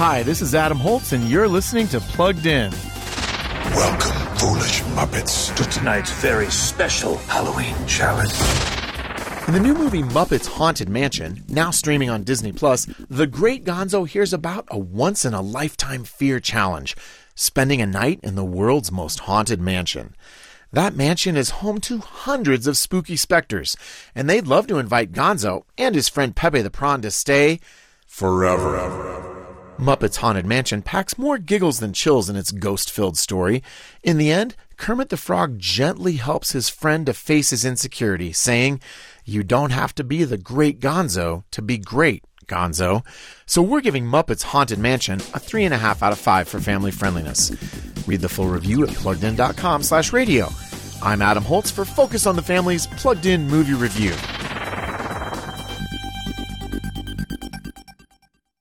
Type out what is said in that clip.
Hi, this is Adam Holz, and you're listening to Plugged In. Welcome, foolish Muppets, to tonight's very special Halloween challenge. In the new movie Muppets Haunted Mansion, now streaming on Disney Plus, the great Gonzo hears about a once in a lifetime fear challenge spending a night in the world's most haunted mansion. That mansion is home to hundreds of spooky specters, and they'd love to invite Gonzo and his friend Pepe the Prawn to stay forever. Muppets Haunted Mansion packs more giggles than chills in its ghost filled story. In the end, Kermit the Frog gently helps his friend to face his insecurity, saying, You don't have to be the great Gonzo to be great, Gonzo. So we're giving Muppets Haunted Mansion a 3.5 out of 5 for family friendliness. Read the full review at pluggedin.com slash radio. I'm Adam Holz for Focus on the Family's Plugged In Movie Review.